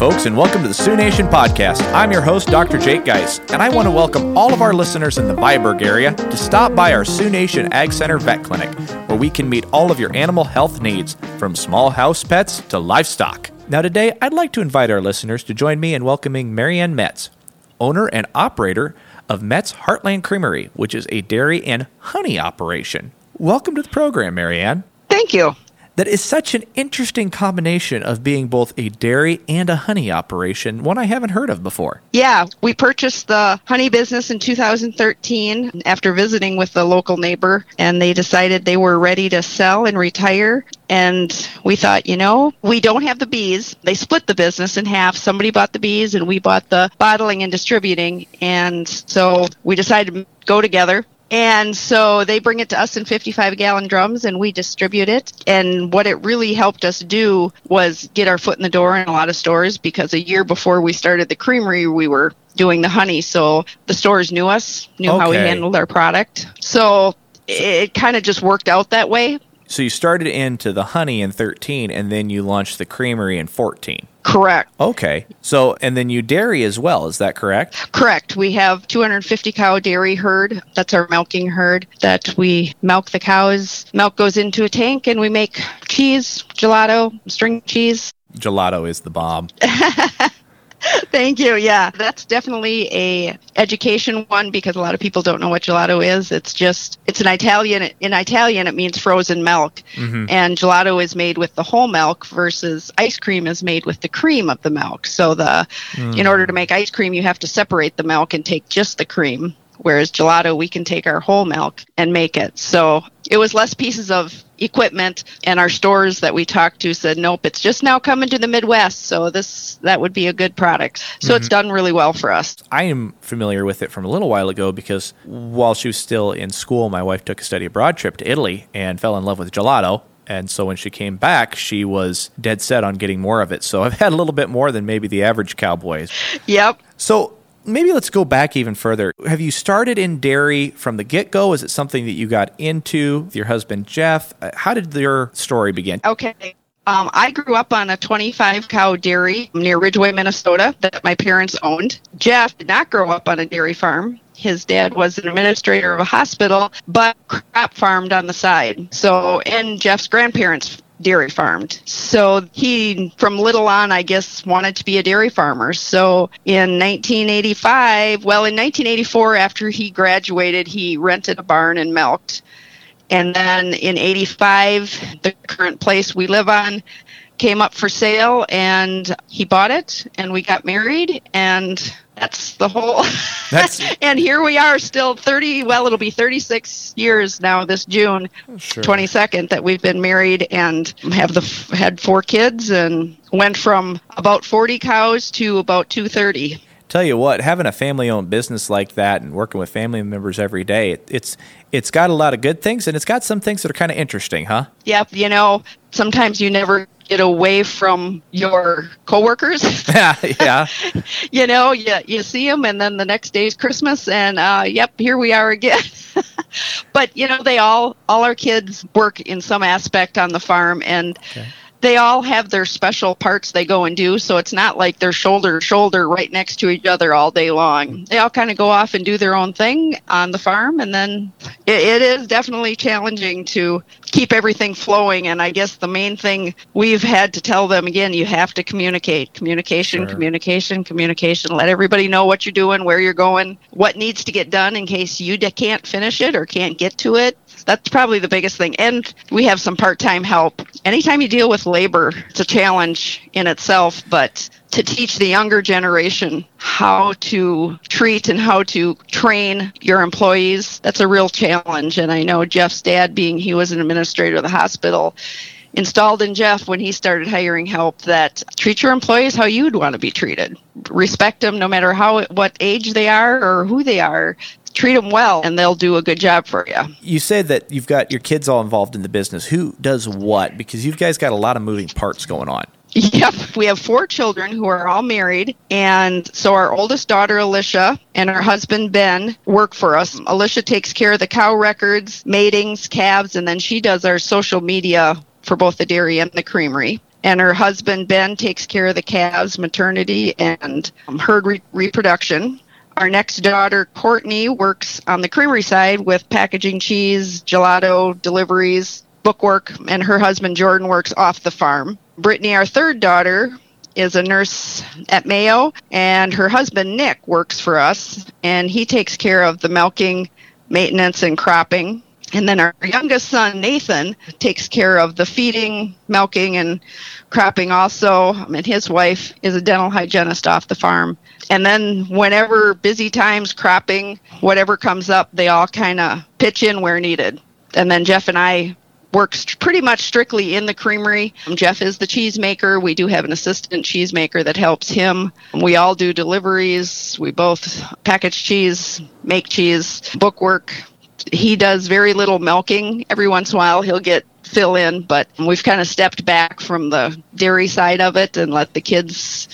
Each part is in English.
Folks, and welcome to the Sioux Nation Podcast. I'm your host, Dr. Jake Geis, and I want to welcome all of our listeners in the Viborg area to stop by our Sioux Nation Ag Center Vet Clinic, where we can meet all of your animal health needs, from small house pets to livestock. Now, today, I'd like to invite our listeners to join me in welcoming Mariann Metz, owner and operator of Metz Hart-Land Creamery, which is a dairy and honey operation. Welcome to the program, Mariann. Thank you. That is such an interesting combination of being both a dairy and a honey operation, one I haven't heard of before. Yeah, we purchased the honey business in 2013 after visiting with the local neighbor, and they decided they were ready to sell and retire. And we thought, you know, we don't have the bees. They split the business in half. Somebody bought the bees, and we bought the bottling and distributing. And so we decided to go together and so they bring it to us in 55 gallon drums and we distribute it. And what it really helped us do was get our foot in the door in a lot of stores because a year before we started the creamery, we were doing the honey. So the stores knew us, knew how we handled our product. So it kind of just worked out that way. So you started into the honey in 13 and then you launched the creamery in 14. Correct. Okay. So, and then you dairy as well, is that correct? Correct. We have 250 cow dairy herd. That's our milking herd that we milk the cows. Milk goes into a tank and we make cheese, gelato, string cheese. Gelato is the bomb. Thank you. Yeah, that's definitely a education one because a lot of people don't know what gelato is. It's just it's an Italian in Italian it means frozen milk. Mm-hmm. And gelato is made with the whole milk versus ice cream is made with the cream of the milk. So the mm. in order to make ice cream you have to separate the milk and take just the cream. Whereas gelato, we can take our whole milk and make it. So it was less pieces of equipment, and our stores that we talked to said, "Nope, it's just now coming to the Midwest, so this that would be a good product." So it's mm-hmm. done really well for us. I am familiar with it from a little while ago because while she was still in school, my wife took a study abroad trip to Italy and fell in love with gelato. And so when she came back, she was dead set on getting more of it. So I've had a little bit more than maybe the average cowboy. Yep. So maybe let's go back even further. Have you started in dairy from the get go? Is it something that you got into with your husband, Jeff? Uh, How did your story begin? Okay. Um, I grew up on a 25 cow dairy near Ridgeway, Minnesota, that my parents owned. Jeff did not grow up on a dairy farm. His dad was an administrator of a hospital, but farmed on the side. So, and Jeff's grandparents dairy farmed. So he, from little on, I guess, wanted to be a dairy farmer. So in 1985, well, in 1984, after he graduated, he rented a barn and milked. And then in 85, the current place we live on came up for sale and he bought it and we got married and that's the whole That's- and here we are still 30 well it'll be 36 years now this June Sure. 22nd that we've been married and have the had four kids and went from about 40 cows to about 230 Tell you what, having a family-owned business like that and working with family members every day, it, it's it's got a lot of good things and it's got some things that are kind of interesting, huh? Yep, you know, sometimes you never get away from your coworkers. Yeah, yeah. you know, you, you see them, and then the next day is Christmas, and uh, yep, here we are again. but you know, they all all our kids work in some aspect on the farm, and. They all have their special parts they go and do, so it's not like they're shoulder to shoulder right next to each other all day long. They all kind of go off and do their own thing on the farm, and then it, it is definitely challenging to keep everything flowing. And I guess the main thing we've had to tell them again, you have to communicate, communication, Sure. communication, communication. Let everybody know what you're doing, where you're going, what needs to get done in case you d- can't finish it or can't get to it. That's probably the biggest thing. And we have some part time help. Anytime you deal with labor, it's a challenge in itself, but to teach the younger generation how to treat and how to train your employees, that's a real challenge. And I know Jeff's dad, being he was an administrator of the hospital, installed in Jeff when he started hiring help that treat your employees how you'd want to be treated. Respect them no matter how what age they are or who they are. Treat them well and they'll do a good job for you. You said that you've got your kids all involved in the business. Who does what? Because you guys got a lot of moving parts going on. Yep, we have four children who are all married. And so our oldest daughter, Alicia, and her husband, Ben, work for us. Alicia takes care of the cow records, matings, calves, and then she does our social media for both the dairy and the creamery. and her husband Ben takes care of the calves, maternity, and um, herd re- reproduction. Our next daughter, Courtney, works on the creamery side with packaging cheese, gelato, deliveries, bookwork, and her husband, Jordan, works off the farm. Brittany, our third daughter, is a nurse at Mayo, and her husband, Nick, works for us, and he takes care of the milking, maintenance, and cropping. And then our youngest son, Nathan, takes care of the feeding, milking, and cropping also. Um, and his wife is a dental hygienist off the farm. And then, whenever busy times, cropping, whatever comes up, they all kind of pitch in where needed. And then Jeff and I works pretty much strictly in the creamery. Um, Jeff is the cheesemaker. We do have an assistant cheesemaker that helps him. Um, we all do deliveries. We both package cheese, make cheese, bookwork. He does very little milking. Every once in a while, he'll get fill in, but we've kind of stepped back from the dairy side of it and let the kids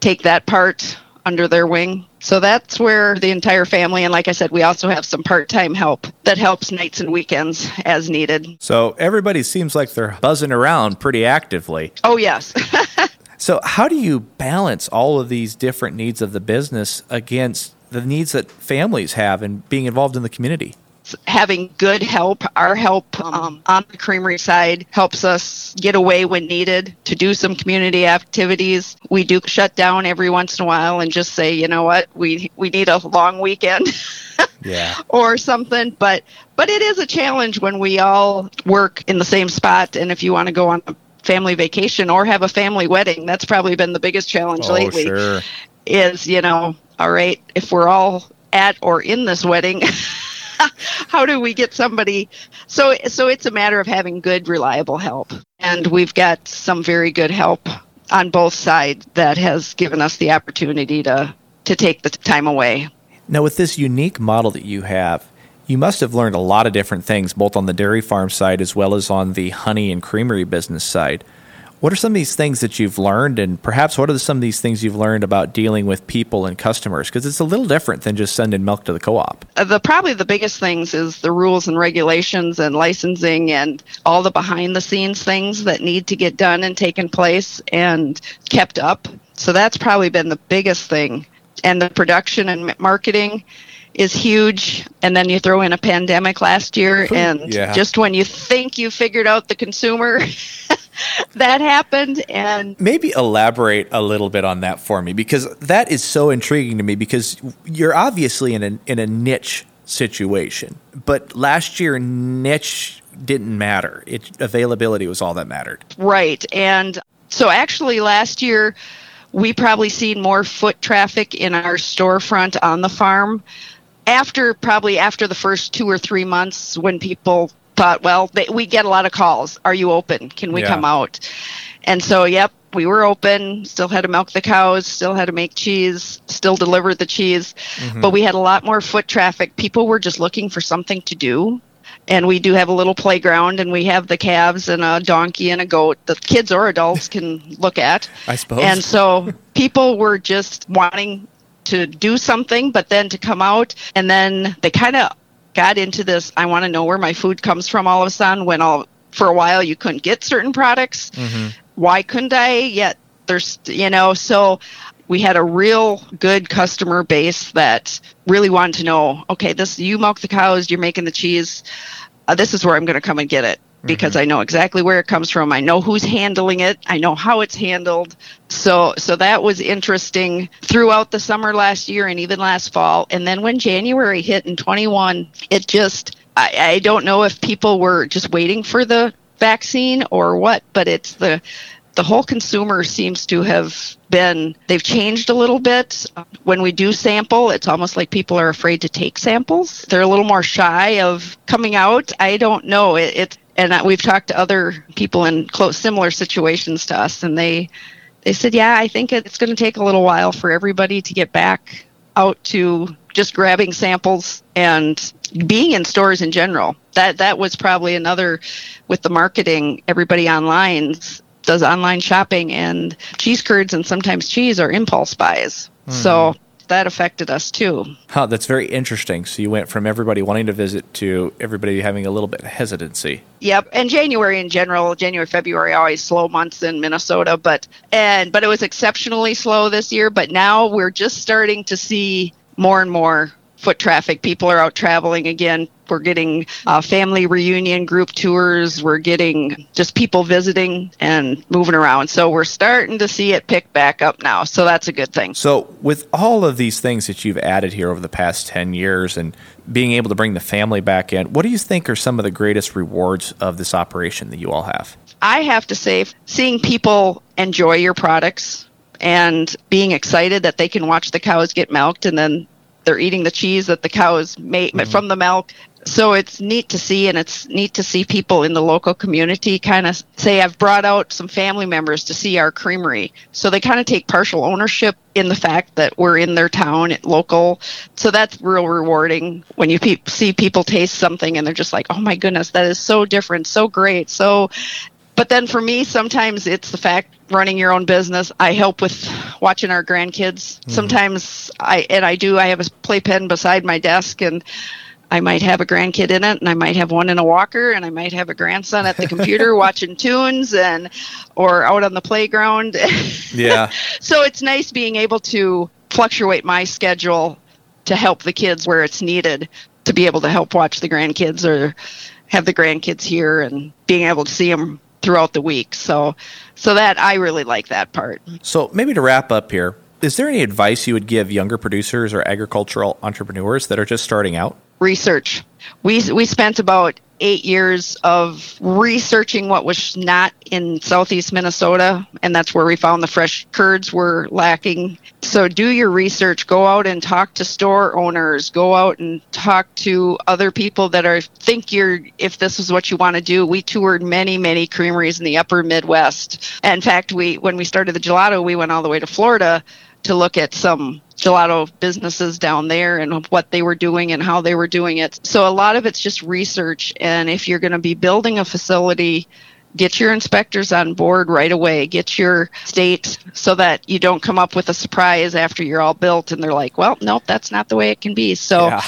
take that part under their wing. So that's where the entire family, and like I said, we also have some part time help that helps nights and weekends as needed. So everybody seems like they're buzzing around pretty actively. Oh, yes. so, how do you balance all of these different needs of the business against the needs that families have and being involved in the community? Having good help. Our help um, on the creamery side helps us get away when needed to do some community activities. We do shut down every once in a while and just say, you know what, we we need a long weekend. yeah. or something but but it is a challenge when we all work in the same spot and if you want to go on a family vacation or have a family wedding that's probably been the biggest challenge oh, lately sure. is you know all right if we're all at or in this wedding how do we get somebody? So so it's a matter of having good reliable help. And we've got some very good help on both sides that has given us the opportunity to to take the time away. Now with this unique model that you have you must have learned a lot of different things both on the dairy farm side as well as on the honey and creamery business side what are some of these things that you've learned, and perhaps what are some of these things you've learned about dealing with people and customers? Because it's a little different than just sending milk to the co-op. Uh, the probably the biggest things is the rules and regulations and licensing and all the behind the scenes things that need to get done and taken place and kept up. So that's probably been the biggest thing. And the production and marketing is huge and then you throw in a pandemic last year and yeah. just when you think you figured out the consumer that happened and maybe elaborate a little bit on that for me because that is so intriguing to me because you're obviously in a in a niche situation but last year niche didn't matter. It availability was all that mattered. Right and so actually last year we probably seen more foot traffic in our storefront on the farm after probably after the first two or three months when people thought, well, they, we get a lot of calls. Are you open? Can we yeah. come out? And so, yep, we were open, still had to milk the cows, still had to make cheese, still deliver the cheese. Mm-hmm. But we had a lot more foot traffic. People were just looking for something to do. And we do have a little playground, and we have the calves and a donkey and a goat that kids or adults can look at. I suppose. And so people were just wanting to do something, but then to come out, and then they kind of got into this I want to know where my food comes from all of a sudden when all for a while you couldn't get certain products. Mm-hmm. Why couldn't I? Yet there's you know, so we had a real good customer base that really wanted to know, okay, this you milk the cows, you're making the cheese. Uh, this is where I'm going to come and get it because mm-hmm. I know exactly where it comes from. I know who's handling it. I know how it's handled. So so that was interesting throughout the summer last year and even last fall. And then when January hit in 21, it just I, I don't know if people were just waiting for the vaccine or what, but it's the the whole consumer seems to have been they've changed a little bit when we do sample it's almost like people are afraid to take samples they're a little more shy of coming out i don't know it, it and we've talked to other people in close similar situations to us and they they said yeah i think it's going to take a little while for everybody to get back out to just grabbing samples and being in stores in general that that was probably another with the marketing everybody online does online shopping and cheese curds and sometimes cheese are impulse buys mm-hmm. so that affected us too. Huh, that's very interesting. So you went from everybody wanting to visit to everybody having a little bit of hesitancy. Yep, and January in general, January, February, always slow months in Minnesota, but and but it was exceptionally slow this year. But now we're just starting to see more and more foot traffic. People are out traveling again. We're getting uh, family reunion group tours. We're getting just people visiting and moving around. So we're starting to see it pick back up now. So that's a good thing. So, with all of these things that you've added here over the past 10 years and being able to bring the family back in, what do you think are some of the greatest rewards of this operation that you all have? I have to say, seeing people enjoy your products and being excited that they can watch the cows get milked and then they're eating the cheese that the cows made mm-hmm. from the milk. So it's neat to see, and it's neat to see people in the local community kind of say, I've brought out some family members to see our creamery. So they kind of take partial ownership in the fact that we're in their town, local. So that's real rewarding when you pe- see people taste something and they're just like, oh my goodness, that is so different, so great. So but then for me, sometimes it's the fact running your own business. I help with watching our grandkids. Mm-hmm. Sometimes I and I do. I have a playpen beside my desk, and I might have a grandkid in it, and I might have one in a walker, and I might have a grandson at the computer watching tunes, and or out on the playground. Yeah. so it's nice being able to fluctuate my schedule to help the kids where it's needed to be able to help watch the grandkids or have the grandkids here and being able to see them throughout the week. So, so that I really like that part. So maybe to wrap up here, is there any advice you would give younger producers or agricultural entrepreneurs that are just starting out? Research. We we spent about eight years of researching what was not in southeast Minnesota, and that's where we found the fresh curds were lacking. So do your research. Go out and talk to store owners. Go out and talk to other people that are think you're if this is what you want to do. We toured many many creameries in the upper Midwest. In fact, we when we started the gelato, we went all the way to Florida to look at some gelato businesses down there and what they were doing and how they were doing it. So a lot of it's just research. And if you're going to be building a facility, get your inspectors on board right away. Get your state so that you don't come up with a surprise after you're all built and they're like, well, nope, that's not the way it can be. So yeah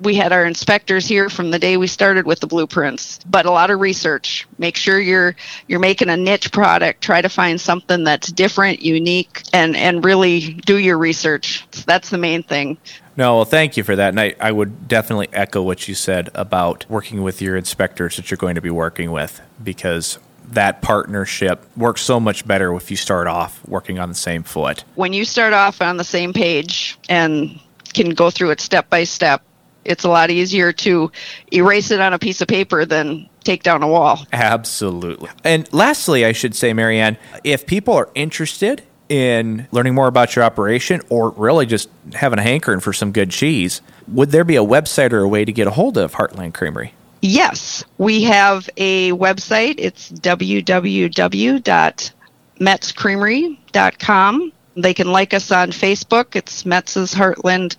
we had our inspectors here from the day we started with the blueprints but a lot of research make sure you're you're making a niche product try to find something that's different unique and and really do your research that's the main thing no, well, thank you for that. And I, I would definitely echo what you said about working with your inspectors that you're going to be working with because that partnership works so much better if you start off working on the same foot. When you start off on the same page and can go through it step by step, it's a lot easier to erase it on a piece of paper than take down a wall. Absolutely. And lastly, I should say, Mariann, if people are interested in learning more about your operation or really just having a hankering for some good cheese, would there be a website or a way to get a hold of Hart-Land Creamery? Yes, we have a website. It's www.metzcreamery.com. They can like us on Facebook. It's Metz's Hart-Land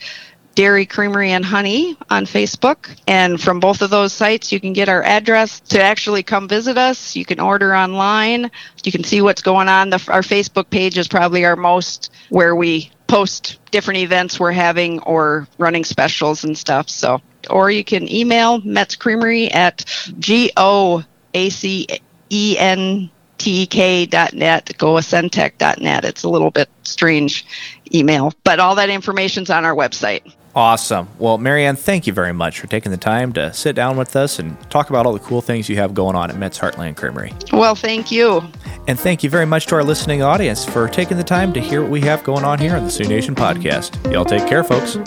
Dairy Creamery and Honey on Facebook. And from both of those sites, you can get our address to actually come visit us. You can order online. You can see what's going on. The, our Facebook page is probably our most where we post different events we're having or running specials and stuff. So, or you can email Metz Creamery at G O A C E N tk.net, goacentek.net. It's a little bit strange email, but all that information's on our website. Awesome. Well, Mariann, thank you very much for taking the time to sit down with us and talk about all the cool things you have going on at Metz Hart-Land Creamery. Well, thank you. And thank you very much to our listening audience for taking the time to hear what we have going on here on the Sioux Nation podcast. Y'all take care, folks.